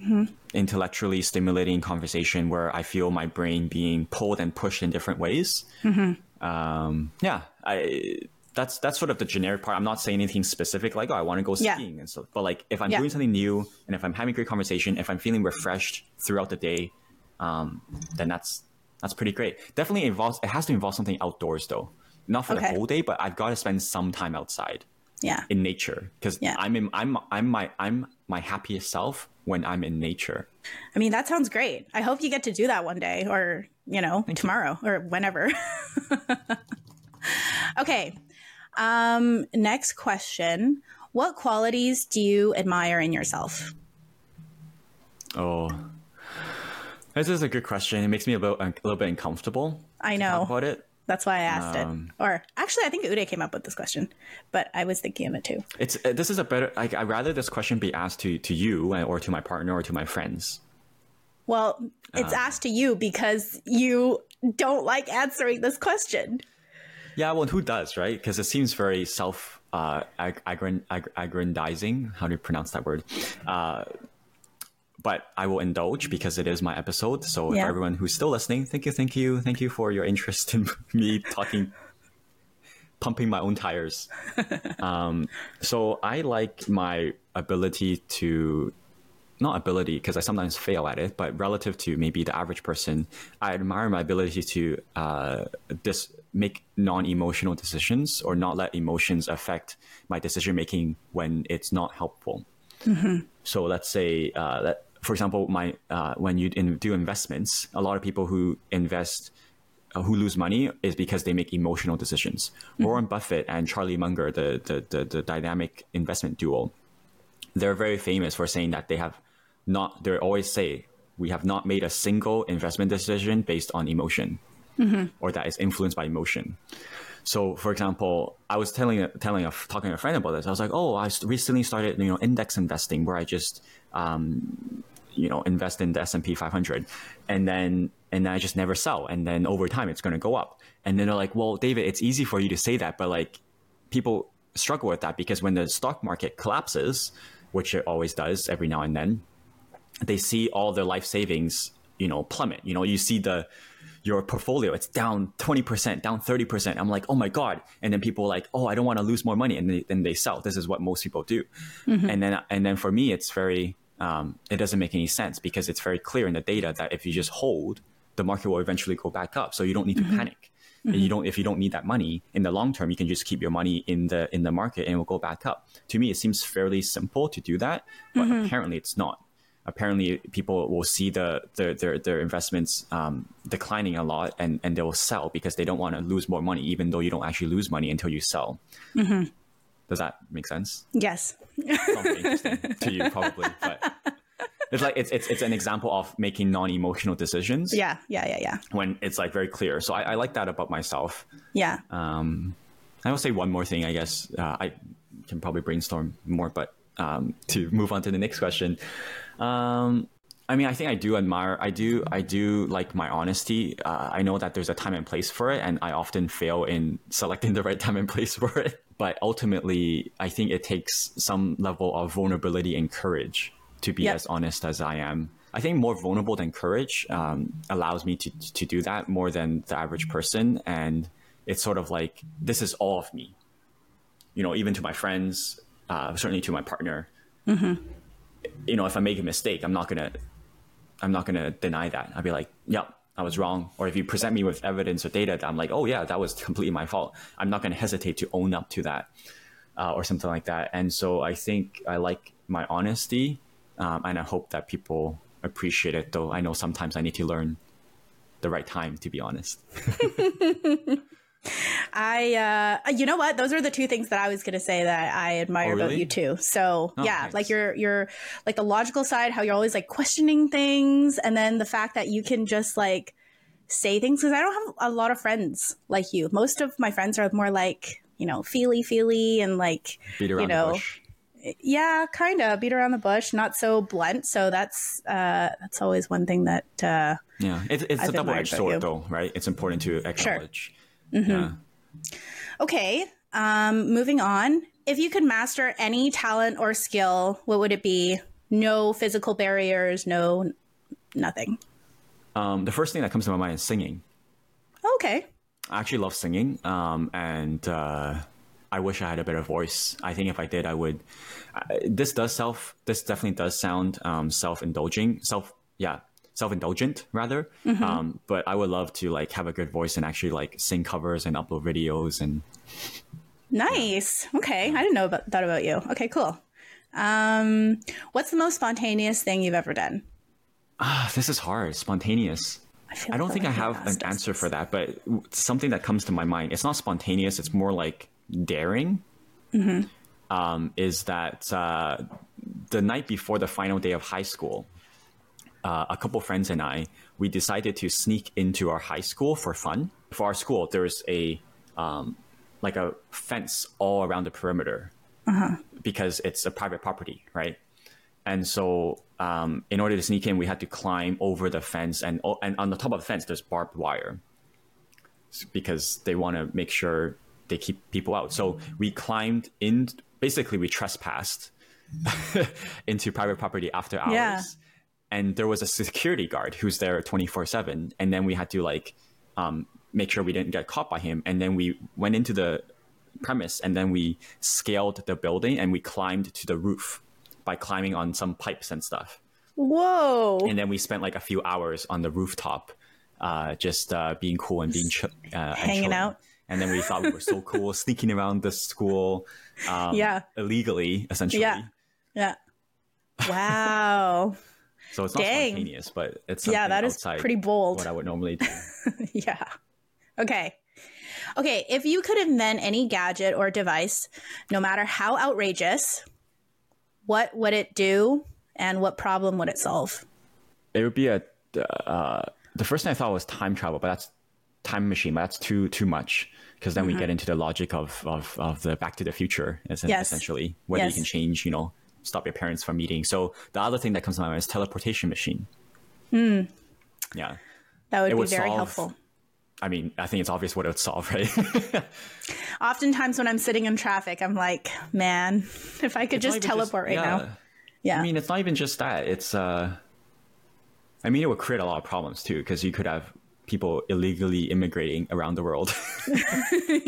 Mm-hmm. intellectually stimulating conversation where I feel my brain being pulled and pushed in different ways. Mm-hmm. Um, yeah, I. That's that's sort of the generic part. I'm not saying anything specific like oh I want to go Yeah. skiing and stuff. But like if I'm Yeah. doing something new and if I'm having great conversation, if I'm feeling refreshed throughout the day, um, then that's that's pretty great. Definitely involves it has to involve something outdoors though. Not for Okay. the whole day, but I've got to spend some time outside Yeah. in nature because Yeah. I'm in, I'm I'm my I'm my happiest self when I'm in nature. I mean, that sounds great. I hope you get to do that one day or, you know, tomorrow or whenever. <laughs> okay. Um, next question. What qualities do you admire in yourself? Oh, this is a good question. It makes me a little, a little bit uncomfortable. I know. about it. That's why I asked Um, it. Or actually, I think Uday came up with this question, but I was thinking of it too. It's uh, this is a better. Like, I'd rather this question be asked to to you uh, or to my partner or to my friends. Well, it's asked to you because you don't like answering this question. Yeah, well, who does, right? Because it seems very self uh, ag- aggrandizing. How do you pronounce that word? Uh, but I will indulge because it is my episode. So, Yeah. for everyone who's still listening, thank you, thank you, thank you for your interest in <laughs> me talking, pumping my own tires. <laughs> um, so, I like my ability to not ability because I sometimes fail at it, but relative to maybe the average person, I admire my ability to uh, dis- make non-emotional decisions or not let emotions affect my decision making when it's not helpful. Mm-hmm. So let's say uh, that, for example, my uh, when you in, do investments, a lot of people who invest. Uh, who lose money is because they make emotional decisions. Mm-hmm. Warren Buffett and Charlie Munger, the, the, the, the dynamic investment duo, they're very famous for saying that they have not they always say we have not made a single investment decision based on emotion mm-hmm. or that is influenced by emotion so for example i was telling telling a, talking to a friend about this i was like oh i recently started you know index investing where i just um, you know invest in the s&p 500 and then and then i just never sell and then over time it's going to go up and then they're like well david it's easy for you to say that but like people struggle with that because when the stock market collapses which it always does every now and then they see all their life savings, you know, plummet. You know, you see the your portfolio, it's down 20%, down 30%. I'm like, oh my God. And then people are like, oh, I don't want to lose more money. And they, then they sell. This is what most people do. Mm-hmm. And then, and then for me, it's very, um, it doesn't make any sense because it's very clear in the data that if you just hold, the market will eventually go back up. So you don't need to mm-hmm. panic. Mm-hmm. you don't if you don't need that money in the long term you can just keep your money in the in the market and it will go back up to me it seems fairly simple to do that but mm-hmm. apparently it's not apparently people will see the, the their their investments um, declining a lot and and they will sell because they don't want to lose more money even though you don't actually lose money until you sell mm-hmm. Does that make sense yes to you probably but it's like it's, it's it's an example of making non-emotional decisions yeah yeah yeah yeah when it's like very clear so i, I like that about myself yeah um i will say one more thing i guess uh, i can probably brainstorm more but um, to move on to the next question um, I mean, I think I do admire. I do. I do like my honesty. Uh, I know that there's a time and place for it, and I often fail in selecting the right time and place for it. But ultimately, I think it takes some level of vulnerability and courage to be yep. as honest as I am. I think more vulnerable than courage um, allows me to to do that more than the average person, and it's sort of like this is all of me. You know, even to my friends, uh, certainly to my partner. Mm-hmm you know, if I make a mistake, I'm not gonna, I'm not gonna deny that. I'll be like, yep, I was wrong. Or if you present me with evidence or data, I'm like, oh yeah, that was completely my fault. I'm not gonna hesitate to own up to that, uh, or something like that. And so I think I like my honesty, um, and I hope that people appreciate it. Though I know sometimes I need to learn the right time to be honest. <laughs> I, uh, you know what? Those are the two things that I was going to say that I admire oh, really? about you too. So oh, yeah, like you're, you're like the logical side, how you're always like questioning things. And then the fact that you can just like say things. Cause I don't have a lot of friends like you. Most of my friends are more like, you know, feely feely and like, you know, yeah, kind of beat around the bush, not so blunt. So that's, uh, that's always one thing that, uh, yeah, it's, it's a double edged sword though, right? It's important to acknowledge. Sure Mm-hmm. Yeah. Okay. Um, moving on. If you could master any talent or skill, what would it be? No physical barriers, no nothing. Um, the first thing that comes to my mind is singing. Okay. I actually love singing, um, and uh, I wish I had a better voice. I think if I did, I would. Uh, this does self. This definitely does sound um, self-indulging. Self, yeah, self-indulgent rather mm-hmm. um, but i would love to like have a good voice and actually like sing covers and upload videos and nice yeah. okay i didn't know about that about you okay cool um, what's the most spontaneous thing you've ever done ah this is hard spontaneous I, I don't think I have an answer for that, but something that comes to my mind. It's not spontaneous. It's more like daring. Mm-hmm. Um, is that uh, the night before the final day of high school? Uh, a couple friends and I, we decided to sneak into our high school for fun. For our school, there's a um, like a fence all around the perimeter uh-huh. because it's a private property, right? And so, um, in order to sneak in, we had to climb over the fence, and and on the top of the fence, there's barbed wire because they want to make sure they keep people out. So we climbed in. Basically, we trespassed <laughs> into private property after hours. Yeah and there was a security guard who's there 24 7 and then we had to like um, make sure we didn't get caught by him and then we went into the premise and then we scaled the building and we climbed to the roof by climbing on some pipes and stuff Whoa. and then we spent like a few hours on the rooftop, uh, just uh, being cool and being ch- uh, Hanging chilling. out. And then we thought we were so cool, <laughs> sneaking around the school, um, Yeah. illegally, essentially. Yeah. Yeah. Wow. So it's not Dang. spontaneous, but it's yeah, that is pretty bold. what I would normally do. <laughs> yeah. Okay. Okay, if you could invent any gadget or device, no matter how outrageous, what would it do and what problem would it solve? it would be a uh, the first thing I thought was time travel, but that's time machine. But that's too too much because then we get into the logic of, of of the Back to the Future, Mm-hmm. Yes. essentially, whether Yes. you can change, you know, stop your parents from meeting. So the other thing that comes to my mind is teleportation machine. Hmm. Yeah, That would It be would very solve- helpful. I mean, I think it's obvious what it would solve, right? <laughs> Oftentimes when I'm sitting in traffic, I'm like, man, if I could It's just teleport right yeah. now. Yeah. I mean, it's not even just that. It's uh, I mean, it would create a lot of problems too because you could have people illegally immigrating around the world. <laughs>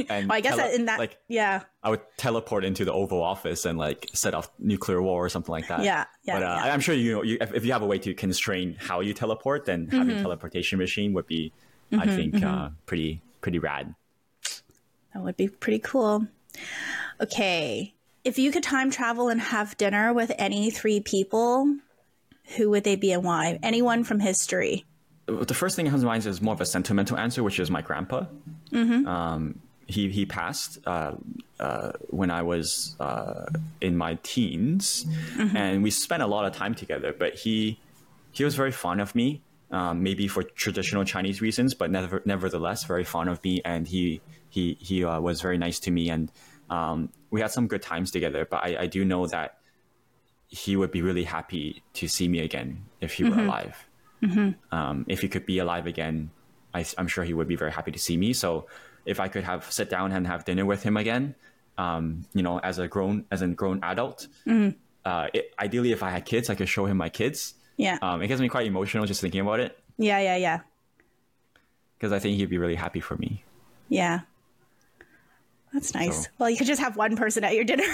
and well, I guess tele- that in that, like yeah. I would teleport into the Oval Office and like set off nuclear war or something like that. Yeah, yeah, But uh, yeah. I'm sure you know you, if, if you have a way to constrain how you teleport, then having Mm-hmm. a teleportation machine would be, I think, uh, pretty pretty rad. That would be pretty cool. Okay. If you could time travel and have dinner with any three people, who would they be and why? Anyone from history. The first thing that comes to mind is more of a sentimental answer, which is my grandpa. Um, he he passed uh, uh, when I was uh, in my teens, and we spent a lot of time together. But he he was very fond of me, um, maybe for traditional Chinese reasons, but never, nevertheless very fond of me, and he he he uh, was very nice to me, and um, we had some good times together. But I, I do know that he would be really happy to see me again if he were alive. Um, if he could be alive again, I, I'm sure he would be very happy to see me. So if I could have sit down and have dinner with him again, um, you know, as a grown as a grown adult, uh, it, ideally if I had kids, I could show him my kids. Yeah. Um, it gets me quite emotional just thinking about it yeah, yeah, yeah. because I think he'd be really happy for me. Yeah. That's nice. So- Well, you could just have one person at your dinner.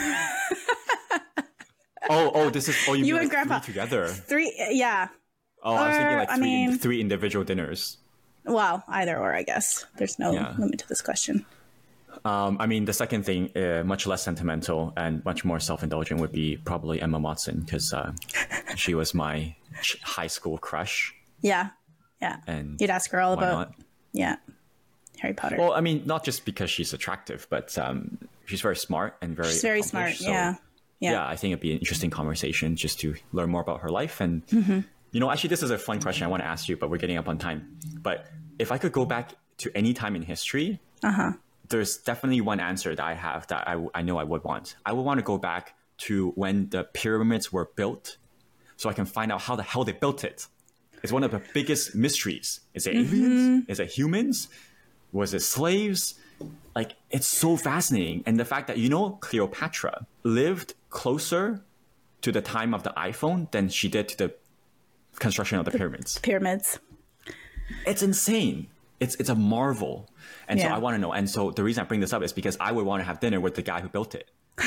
Oh, oh, this is oh you, You and Grandpa. together. three, yeah. Oh, I was thinking Or, like I three, mean- three individual dinners. Well, either or, I guess. There's no Yeah. limit to this question. Um, I mean, the second thing, uh, much less sentimental and much more self-indulgent, would be probably Emma Watson because uh, <laughs> she was my ch- high school crush, Yeah. Yeah. and You'd ask her all about, not? yeah. Harry Potter. Well, I mean, not just because she's attractive, but um, she's very smart and very She's very smart. so, yeah. yeah. Yeah. I think it'd be an interesting conversation just to learn more about her life. And Mm-hmm. You know, actually, this is a fun question I want to ask you, but we're getting up on time. But if I could go back to any time in history, Uh-huh. there's definitely one answer that I have that I, I know I would want. I would want to go back to when the pyramids were built, so I can find out how the hell they built it. It's one of the biggest mysteries. Is it aliens? Is it humans? Was it slaves? Like it's so fascinating, and the fact that you know Cleopatra lived closer to the time of the iPhone than she did to the construction of the pyramids Pyramids. it's insane. It's it's a marvel, and so I want to know. And so the reason I bring this up is because I would want to have dinner with the guy who built it. <laughs>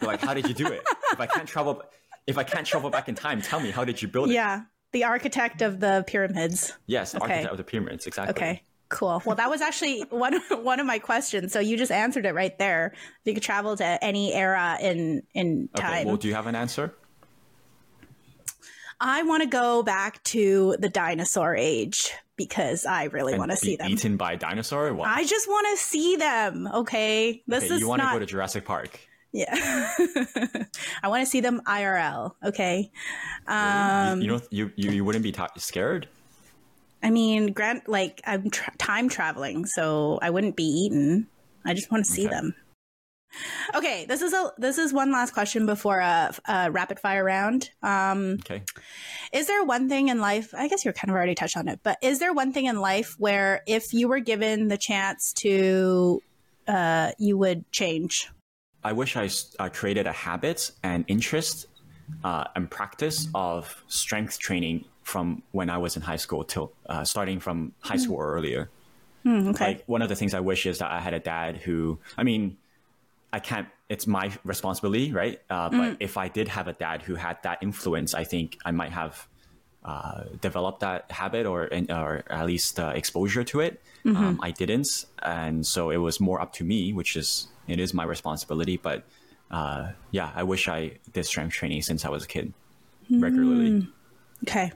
Like, how did you do it? If I can't travel, if I can't travel back in time, tell me how did you build it? Yeah. The architect of the pyramids. Yes, the Okay. architect of the pyramids, exactly. Okay. Cool. Well, that was actually <laughs> one one of my questions. So you just answered it right there. If you could travel to any era in in Okay. time, Well, do you have an answer? I want to go back to the dinosaur age because I really want to see them. Eaten by a dinosaur? Or what? I just want to see them. Okay, this okay, is you want to not. go to Jurassic Park? yeah, <laughs> I want to see them IRL. Okay. Um, you, you know, you, you you wouldn't be ta- scared. I mean, grant like I'm tra- time traveling, so I wouldn't be eaten. I just want to see Okay. them. Okay, this is a this is one last question before a, a rapid fire round. Um, Okay. is there one thing in life? I guess you're kind of already touched on it, but is there one thing in life where if you were given the chance to, uh, you would change? I wish I uh, created a habit and interest uh, and practice of strength training from when I was in high school till uh, starting from high school or earlier. Hmm, okay. Like one of the things I wish is that I had a dad who, I mean, I can't. It's my responsibility, right? Uh, but if I did have a dad who had that influence, I think I might have uh, developed that habit or or at least uh, exposure to it. Um, I didn't, and so it was more up to me, which is it is my responsibility. But uh, yeah, I wish I did strength training since I was a kid regularly. Okay.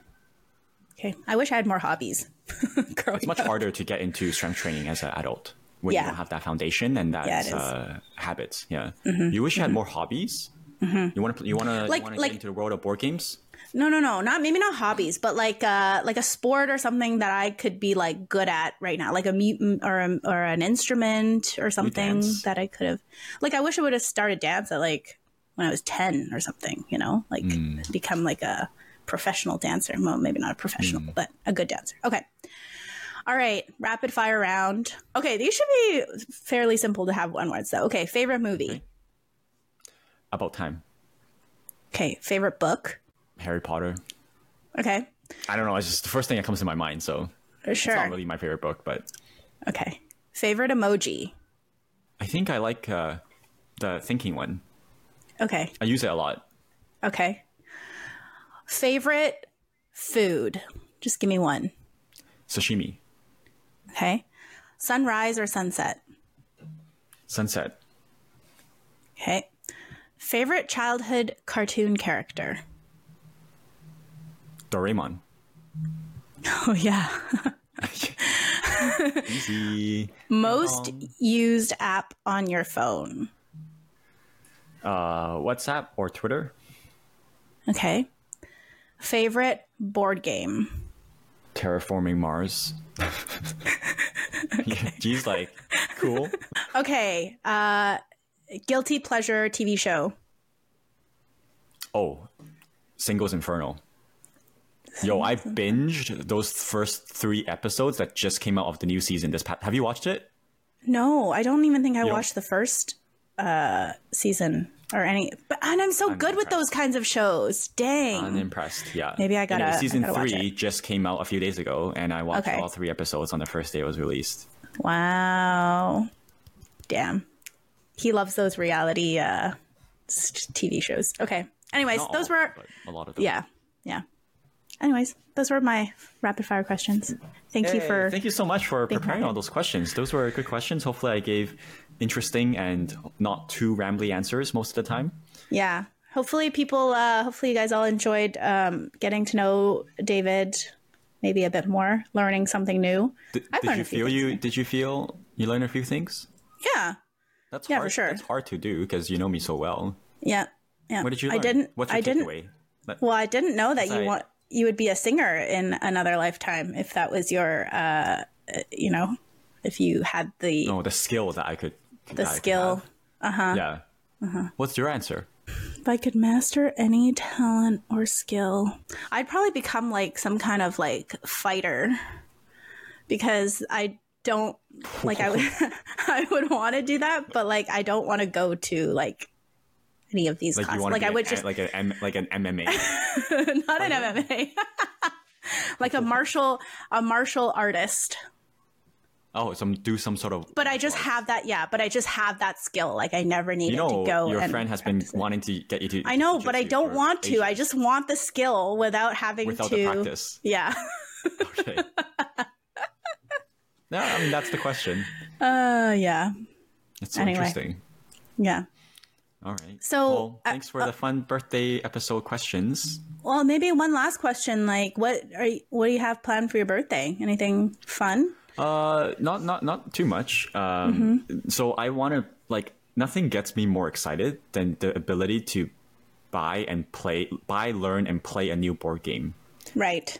Okay. I wish I had more hobbies. <laughs> It's much up. harder to get into strength training as an adult when Yeah. you don't have that foundation and that Yeah, uh, habits. Yeah, mm-hmm. you wish you had mm-hmm. more hobbies. Mm-hmm. You want to you want to Like- like- get into the world of board games. No, no, no, not maybe not hobbies, but like uh like a sport or something that I could be like good at right now, like a mu- or a, or an instrument or something that I could have. Like I wish I would have started dance at like when I was ten or something, you know, like mm. become like a professional dancer. Well, maybe not a professional, mm. but a good dancer. Okay. All right, rapid fire round. Okay, these should be fairly simple to have one word. So, Okay, favorite movie. About time, Okay, favorite book. Harry Potter. Okay, I don't know. It's just the first thing that comes to my mind. So it's sure. not really my favorite book, but Okay, favorite emoji. I think I like uh, the thinking one. Okay, I use it a lot. Okay. Favorite food? Just give me one. Sashimi, Okay. Sunrise or sunset? sunset, Okay. Favorite childhood cartoon character? Doraemon. <laughs> Oh, yeah. <laughs> Easy. Most used app on your phone? Uh, WhatsApp or Twitter. Okay. Favorite board game? Terraforming Mars. <laughs> <laughs> Ge's like cool. Okay. Uh, guilty pleasure TV show? Oh, Single's Inferno. Yo, I binged those first three episodes that just came out of the new season. This past, have you watched it? No, I don't even think I don't- watched the first uh, season or any. But and I'm so good with those kinds of shows. Dang. Unimpressed. Yeah. Maybe I gotta- Anyway, season gotta three just came out a few days ago, and I watched Okay. all three episodes on the first day it was released. Wow. Damn. He loves those reality uh TV shows. Okay. Anyways, Not those all, were a lot of them. yeah. Yeah. Anyways, those were my rapid fire questions. Thank you for thank you so much for preparing all those questions. Those were good questions. Hopefully, I gave interesting and not too rambly answers most of the time. Yeah. Hopefully people uh hopefully you guys all enjoyed um getting to know David maybe a bit more, learning something new. Did, I've did you feel you? Did you feel you learned a few things? Yeah. That's Yeah, hard. for sure. That's hard to do because you know me so well. Yeah. Yeah. What did you learn? I didn't What's your I didn't takeaway? Well, I didn't know that you Sorry. want you would be a singer in another lifetime if that was your uh uh, you know, if you had the no, the skill that I could. The that I could skill. have. Uh-huh. Yeah. What's your answer? If I could master any talent or skill, I'd probably become like some kind of like fighter because I don't like I would <laughs> <laughs> I would want to do that, but like I don't want to go to like any of these Like classes. Like I would an, just like an M- like an MMA. not an MMA. <laughs> like a martial a martial artist. Oh, some do some sort of. But I just have that yeah, but I just have that skill. Like I never needed You know, to go your friend has been it. wanting to get you to. I know, but I don't want to. I just want the skill without having without to the practice. Yeah. Okay. <laughs> no, I mean that's the question. Uh yeah. It's so Anyway. interesting. Yeah. All right. So, well, uh, thanks for the fun birthday episode questions. Well, maybe one last question. Like, what are you, what do you have planned for your birthday? Anything fun? Uh, not not not too much. Um, Mm-hmm. so I want to like nothing gets me more excited than the ability to buy and play, buy, learn, and play a new board game. Right.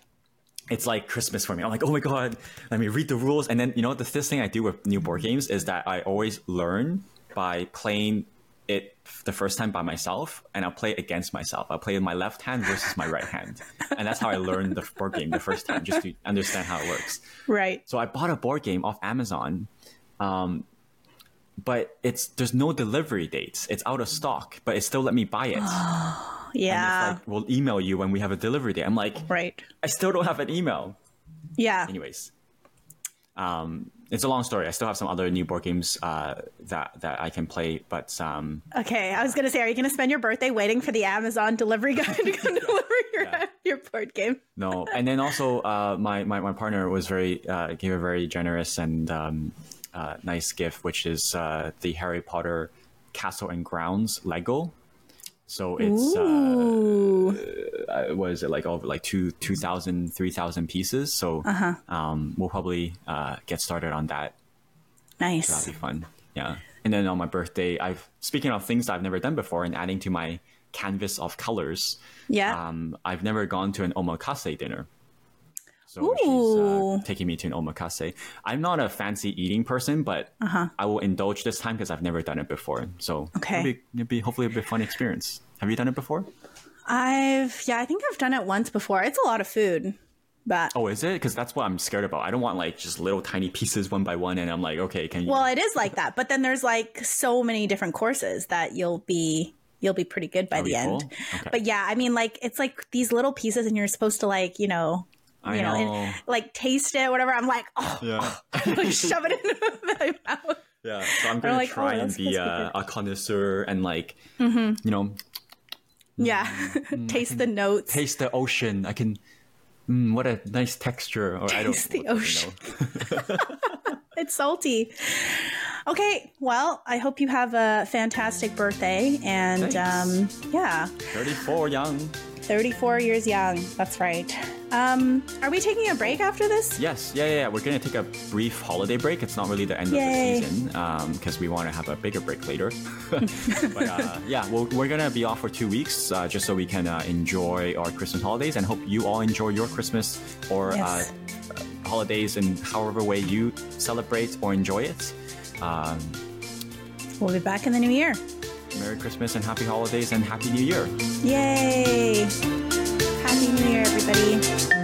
It's like Christmas for me. I'm like, oh my god, let me read the rules, and then you know the this thing I do with new board games is that I always learn by playing it the first time by myself, and I'll play it against myself. I'll play my left hand versus my right hand, and that's how I learned the board game the first time, just to understand how it works. Right. So I bought a board game off Amazon, um, but it's there's no delivery dates. It's out of stock, but it still let me buy it. <gasps> And Yeah. it's like we'll email you when we have a delivery date. I'm like, right. I still don't have an email. Yeah. Anyways, um, it's a long story. I still have some other new board games uh, that that I can play, but um, Okay, I was gonna say, are you gonna spend your birthday waiting for the Amazon delivery guy to come <laughs> deliver your your board game? no. And then also, uh, my, my my partner was very uh, gave a very generous and um, uh, nice gift, which is uh, the Harry Potter Castle and Grounds Lego. So it's uh, Ooh, uh, what is it like over like two two thousand three thousand pieces. So Uh-huh. um, we'll probably uh, get started on that. Nice. That'll be fun. Yeah. And then on my birthday, I've speaking of things that I've never done before and adding to my canvas of colors. Yeah. Um, I've never gone to an omakase dinner. So Ooh. she's uh, taking me to an omakase. I'm not a fancy eating person, but Uh-huh. I will indulge this time because I've never done it before. So Okay. it'll be, it'll be hopefully it'll be a fun experience. Have you done it before? I've yeah, I think I've done it once before. It's a lot of food, but Oh, is it? Because that's what I'm scared about. I don't want like just little tiny pieces one by one, and I'm like, okay, can you? well, it is like that. But then there's like so many different courses that you'll be you'll be pretty good by That'd the end. cool. Okay. But yeah, I mean, like it's like these little pieces, and you're supposed to like you know. I you know, know. and, like taste it, whatever. I'm like, oh, yeah. <laughs> like shove it into my mouth. Yeah, so I'm gonna like, oh, try and be uh, a connoisseur and like, Mm-hmm. you know, Yeah, <laughs> taste the notes. Mm, taste the ocean. I can. Mm, what a nice texture. Or I don't. Taste the you know. ocean. <laughs> It's salty. Okay, well, I hope you have a fantastic birthday. And um, yeah, 34 young. 34 years young. That's right. Um, are we taking a break after this? Yes, yeah, yeah, yeah. We're gonna take a brief holiday break. It's not really the end Yay. of the season because we want to have a bigger break later. <laughs> but uh, yeah, we'll, we're gonna be off for two weeks uh, just so we can uh, enjoy our Christmas holidays and hope you all enjoy your Christmas or Yes. uh, holidays in however way you celebrate or enjoy it. Um, We'll be back in the new year. Merry Christmas and Happy Holidays and Happy New Year. Yay! Happy New Year, everybody.